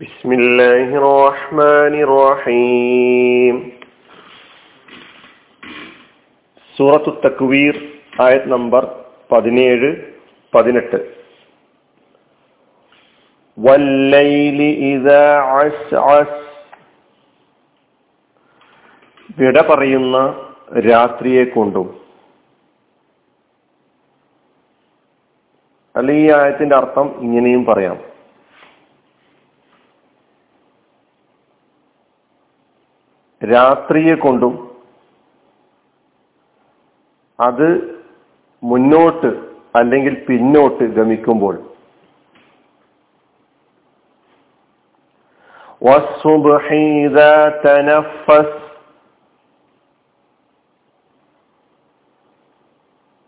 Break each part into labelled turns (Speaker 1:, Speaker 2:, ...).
Speaker 1: بسم الله الرحمن الرحيم സൂറത്തു തക്വീർ ആയത് നമ്പർ പതിനേഴ് പതിനെട്ട് വല്ലൈലി ഇദാ അസ്അസ് വിട പറയുന്ന രാത്രിയെ കൊണ്ടും അല്ല ഈ ആയത്തിന്റെ അർത്ഥം ഇങ്ങനെയും പറയാം രാത്രിയെ കൊണ്ടും അത് മുന്നോട്ട് അല്ലെങ്കിൽ പിന്നോട്ട് ഗമിക്കുമ്പോൾ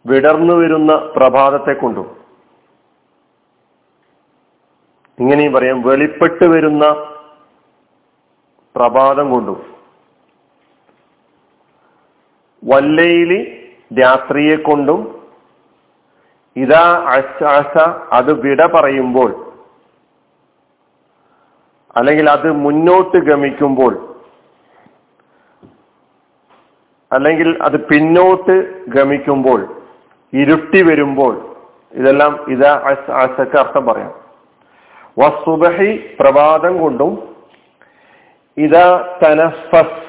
Speaker 1: വിടർന്നു വരുന്ന പ്രഭാതത്തെ കൊണ്ടും ഇങ്ങനെയും പറയാം വെളിപ്പെട്ട് വരുന്ന പ്രഭാതം കൊണ്ടും വല്ലയിലി രാത്രിയെ കൊണ്ടും ഇതാ അശാസ അത് വിട പറയുമ്പോൾ അല്ലെങ്കിൽ അത് മുന്നോട്ട് ഗമിക്കുമ്പോൾ അല്ലെങ്കിൽ അത് പിന്നോട്ട് ഗമിക്കുമ്പോൾ ഇരുട്ടി വരുമ്പോൾ ഇതെല്ലാം ഇതാ അശക്ക് അർത്ഥം പറയാം. വസുബഹി പ്രഭാതം കൊണ്ടും ഇതാ തനഫസ്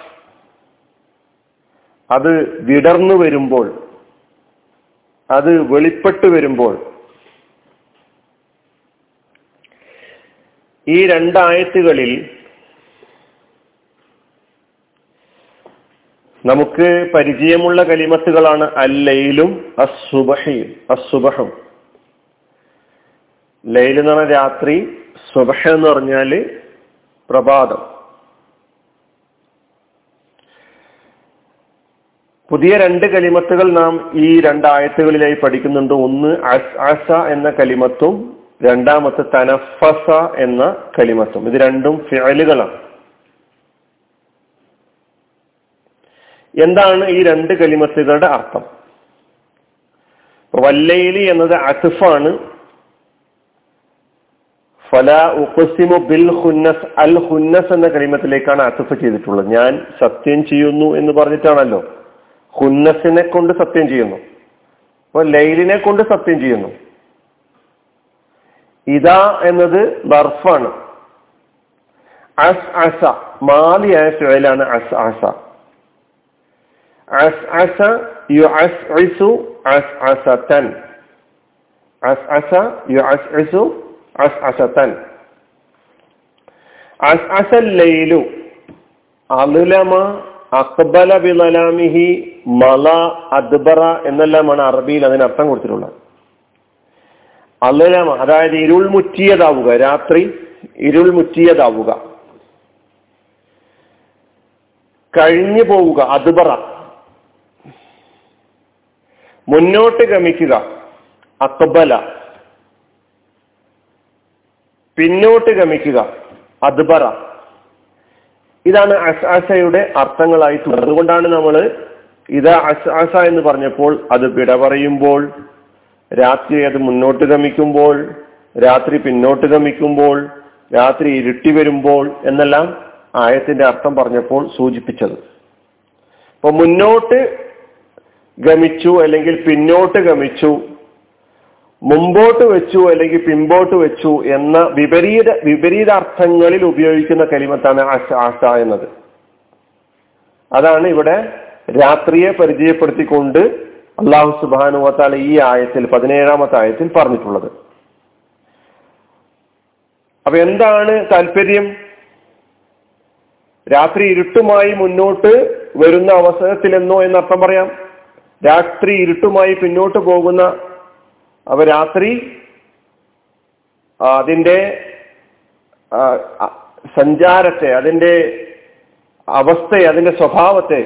Speaker 1: അത് വിടർന്നു വരുമ്പോൾ അത് വെളിപ്പെട്ട് വരുമ്പോൾ. ഈ രണ്ടായത്തുകളിൽ നമുക്ക് പരിചയമുള്ള കലിമത്തുകളാണ് അല്ലയിലും അസുബഹയും അസുബഹും ലൈൽ എന്ന് പറഞ്ഞ രാത്രി സുബഹ എന്ന് പറഞ്ഞാൽ പ്രഭാതം. പുതിയ രണ്ട് കലിമത്തുകൾ നാം ഈ രണ്ടായത്തുകളിലായി പഠിക്കുന്നുണ്ട്. ഒന്ന് അസ എന്ന കലിമത്തും രണ്ടാമത്തെ തനഫസ എന്ന കലിമത്തും. ഇത് രണ്ടും ഫയലുകളാണ് എന്താണ് ഈ രണ്ട് കലിമത്തുകളുടെ അർത്ഥം? വല്ലയിലി എന്നത് അസുഫാണ് ഫല ഉഖസിമു ബിൽ ഹുന്നസ് അൽ ഹുന്നസ് എന്ന കലിമത്തിലേക്കാണ് അസുഫ് ചെയ്തിട്ടുള്ളത്. ഞാൻ സത്യം ചെയ്യുന്നു എന്ന് പറഞ്ഞിട്ടാണല്ലോ. ഹുന്നസിനെ കൊണ്ട് സത്യം ചെയ്യുന്നു. അപ്പൊ ലൈലിനെ കൊണ്ട് സത്യം ചെയ്യുന്നു. ഇതാ എന്നത് ബർഫാണ്. അസ് അസ മാലിയായ ഫിഴലാണ് അസ് അസ അസ്. അസ യു അസ് അസു അസ് അസതൻ. അസ് അസ യു അസ് അസു അസ് അസതൻ. അസ് അസ ലൈലു. അലുലമ അക്ബല ബിലലാമിഹി മല അദ്ബറ എന്നെല്ലാമാണ് അറബിയിൽ അതിന് അർത്ഥം കൊടുത്തിട്ടുള്ളത്. അല്ലലാമ അതായത് ഇരുൾ മുറ്റിയതാവുക രാത്രി ഇരുൾ മുറ്റിയതാവുക കഴിഞ്ഞു പോവുക അദ്ബറ. മുന്നോട്ട് ഗമിക്കുക അക്ബല പിന്നോട്ട് ഗമിക്കുക അദ്ബറ. ഇതാണ് അസാസയുടെ അർത്ഥങ്ങളായിട്ടുള്ളത് അതുകൊണ്ടാണ് നമ്മൾ ഇത് അസാസ എന്ന് പറഞ്ഞപ്പോൾ അത് വിട പറയുമ്പോൾ രാത്രി അത് മുന്നോട്ട് ഗമിക്കുമ്പോൾ രാത്രി പിന്നോട്ട് ഗമിക്കുമ്പോൾ രാത്രി ഇരുട്ടി വരുമ്പോൾ എന്നെല്ലാം ആയത്തിന്റെ അർത്ഥം പറഞ്ഞപ്പോൾ സൂചിപ്പിച്ചത്. അപ്പൊ മുന്നോട്ട് ഗമിച്ചു അല്ലെങ്കിൽ പിന്നോട്ട് ഗമിച്ചു മുമ്പോട്ട് വെച്ചു അല്ലെങ്കിൽ പിമ്പോട്ട് വെച്ചു എന്ന വിപരീത വിപരീതാർത്ഥങ്ങളിൽ ഉപയോഗിക്കുന്ന കലിമത്താണ് ആശ എന്നത്. അതാണ് ഇവിടെ രാത്രിയെ പരിചയപ്പെടുത്തിക്കൊണ്ട് അള്ളാഹു സുബാനുവത്താല ഈ ആയത്തിൽ പതിനേഴാമത്തെ ആയത്തിൽ പറഞ്ഞിട്ടുള്ളത്. അപ്പൊ എന്താണ് താല്പര്യം? രാത്രി ഇരുട്ടുമായി മുന്നോട്ട് വരുന്ന അവസരത്തിലെന്നോ എന്ന് അർത്ഥം പറയാം. രാത്രി ഇരുട്ടുമായി പിന്നോട്ട് പോകുന്ന അപ്പൊ രാത്രി അതിന്റെ സഞ്ചാരത്തെ അതിന്റെ അവസ്ഥയെ അതിന്റെ സ്വഭാവത്തെ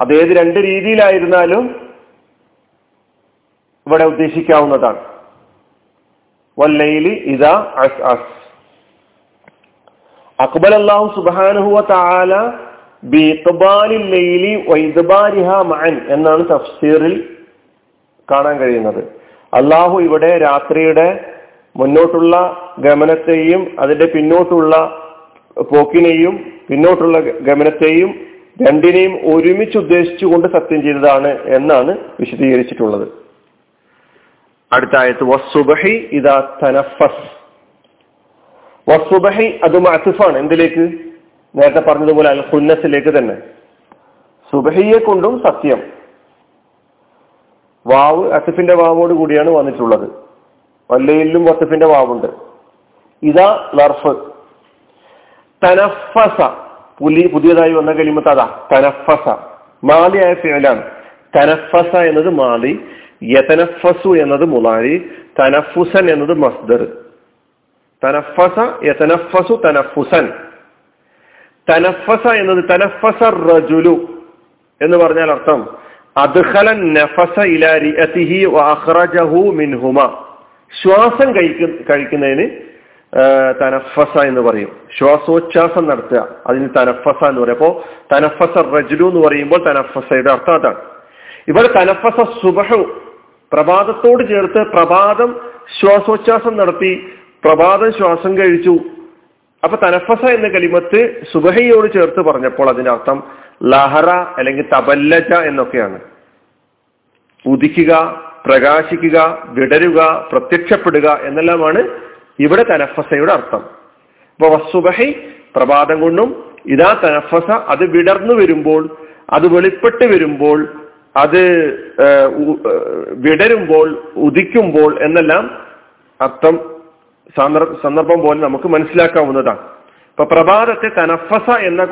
Speaker 1: അതേത് രണ്ട് രീതിയിലായിരുന്നാലും ഇവിടെ ഉദ്ദേശിക്കാവുന്നതാണ്. വല്ലയിൽ ഇതാ അസ് അസ്. അള്ളാഹു സുബാനുഹുവ താല മഅൻ എന്നാണ് തഫ്സീറിൽ കാണാൻ കഴിയുന്നത്. അള്ളാഹു ഇവിടെ രാത്രിയുടെ മുന്നോട്ടുള്ള ഗമനത്തെയും അതിന്റെ പിന്നോട്ടുള്ള പോക്കിനെയും പിന്നോട്ടുള്ള ഗമനത്തെയും രണ്ടിനെയും ഒരുമിച്ച് ഉദ്ദേശിച്ചുകൊണ്ട് സത്യം ചെയ്തതാണ് എന്നാണ് വിശദീകരിച്ചിട്ടുള്ളത്. അടുത്ത ആയത്ത് വസ്സുബഹി ഇതാ തനഫസ് വസ്സുബഹി അത് മാസിഫാണ് എന്തിലേക്ക്? നേരത്തെ പറഞ്ഞതുപോലെ അൽ ഹുന്നസിലേക്ക് തന്നെ. സുബഹിയെ കൊണ്ടും സത്യം. വാവ് അസഫിന്റെ വാവോട് കൂടിയാണ് വന്നിട്ടുള്ളത്. വല്ലയിലും വസഫിന്റെ വാവുണ്ട്. ഇതാ ലർഫ് തനഫസ. പുലി പുതിയതായി വന്ന കലിമത്ത് അതാ. തനഫസ. മാലിയായ ഫിയലാണ് തനഫസ എന്നത് മാലി യതനഫസു എന്നത് മുലാരി തനഫുസൻ എന്നത് മസ്ദർ. തനഫസ യതനഫസു തനഫുസൻ. തനഫസ എന്നത് തനഫസ റജുലു എന്ന് പറഞ്ഞാൽ അർത്ഥം നഫസ ശ്വാസം കഴിക്ക കഴിക്കുന്നതിന് തനഫസ എന്ന് പറയും. ശ്വാസോച്ഛ്വാസം നടത്തുക. അതിന് തനഫസ എന്ന് പറയും. അപ്പോ തനഫസ റജുലു എന്ന് പറയുമ്പോൾ തനഫസയുടെ അർത്ഥം അതാണ്. ഇവിടെ തനഫസ സുബഹു പ്രഭാതത്തോട് ചേർത്ത് പ്രഭാതം ശ്വാസോച്ഛ്വാസം നടത്തി പ്രഭാതം ശ്വാസം കഴിച്ചു. അപ്പൊ തനഫസ എന്ന കലിമത്ത് സുബഹയോട് ചേർത്ത് പറഞ്ഞപ്പോൾ അതിന്റെ അർത്ഥം ലഹറ അല്ലെങ്കിൽ തബല്ലജ എന്നൊക്കെയാണ്. ഉദിക്കുക പ്രകാശിക്കുക വിടരുക പ്രത്യക്ഷപ്പെടുക എന്നെല്ലാമാണ് ഇവിടെ തനഫസയുടെ അർത്ഥം. അപ്പൊ വസ്സുബഹി പ്രഭാതം കൊണ്ടും ഇതാ തനഫസ അത് വിടർന്നു വരുമ്പോൾ അത് വെളിപ്പെട്ട് വരുമ്പോൾ അത് വിടരുമ്പോൾ ഉദിക്കുമ്പോൾ എന്നെല്ലാം അർത്ഥം സന്ദർഭം പോലെ നമുക്ക് മനസ്സിലാക്കാവുന്നതാണ്. ഇപ്പൊ പ്രഭാതത്തെ തനഫസ എന്ന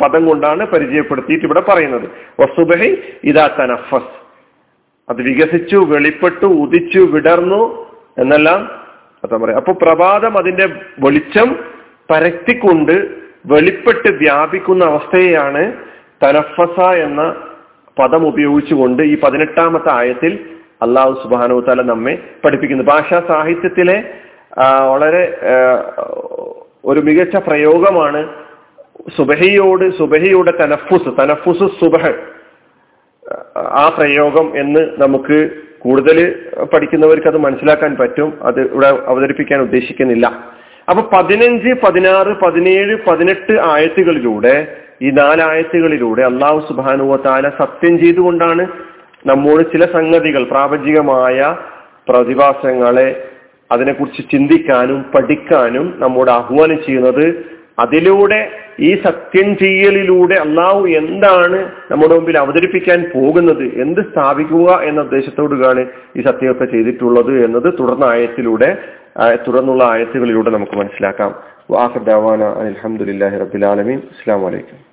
Speaker 1: പദം കൊണ്ടാണ് പരിചയപ്പെടുത്തിയിട്ട് ഇവിടെ പറയുന്നത്. വസുബഹി ഇതാ തനഫസ്. അത് വികസിച്ചു വെളിപ്പെട്ടു ഉദിച്ചു വിടർന്നു എന്നെല്ലാം അതാ പറയാം. അപ്പൊ പ്രഭാതം അതിന്റെ വെളിച്ചം പരത്തിക്കൊണ്ട് വെളിപ്പെട്ട് വ്യാപിക്കുന്ന അവസ്ഥയെയാണ് തനഫസ എന്ന പദം ഉപയോഗിച്ചുകൊണ്ട് ഈ പതിനെട്ടാമത്തെ ആയത്തിൽ അള്ളാഹു സുബാനു താല നമ്മെ പഠിപ്പിക്കുന്നു ഭാഷാ സാഹിത്യത്തിലെ വളരെ ഒരു മികച്ച പ്രയോഗമാണ് സുബഹയോട് സുബഹയുടെ തനഫുസ് തനഫുസ് സുബഹ്. ആ പ്രയോഗം എന്ന് നമുക്ക് കൂടുതൽ പഠിക്കുന്നവർക്ക് അത് മനസ്സിലാക്കാൻ പറ്റും. അത് ഇവിടെ അവതരിപ്പിക്കാൻ ഉദ്ദേശിക്കുന്നില്ല. അപ്പൊ പതിനഞ്ച് പതിനാറ് പതിനേഴ് പതിനെട്ട് ആയത്തുകളിലൂടെ ഈ നാലായത്തുകളിലൂടെ അള്ളാഹു സുബാനുവത്താല സത്യം ചെയ്തുകൊണ്ടാണ് നമ്മോട് ചില സംഗതികൾ പ്രാപഞ്ചികമായ പ്രതിഭാസങ്ങളെ അതിനെക്കുറിച്ച് ചിന്തിക്കാനും പഠിക്കാനും നമ്മോട് ആഹ്വാനം ചെയ്യുന്നത് അതിലൂടെ ഈ സത്യം ചെയ്യലിലൂടെ അള്ളാഹു എന്താണ് നമ്മുടെ മുമ്പിൽ അവതരിപ്പിക്കാൻ പോകുന്നത് എന്ത് സ്ഥാപിക്കുക എന്ന ഉദ്ദേശത്തോടുകയാണ് ഈ സത്യമൊക്കെ ചെയ്തിട്ടുള്ളത് എന്നത് തുടർന്ന ആയത്തിലൂടെ തുടർന്നുള്ള ആയത്തുകളിലൂടെ നമുക്ക് മനസ്സിലാക്കാം. വാഹദാന അലഹമുല്ലാഹി റബിലാലമീൻ അസ്സാം വലൈക്കും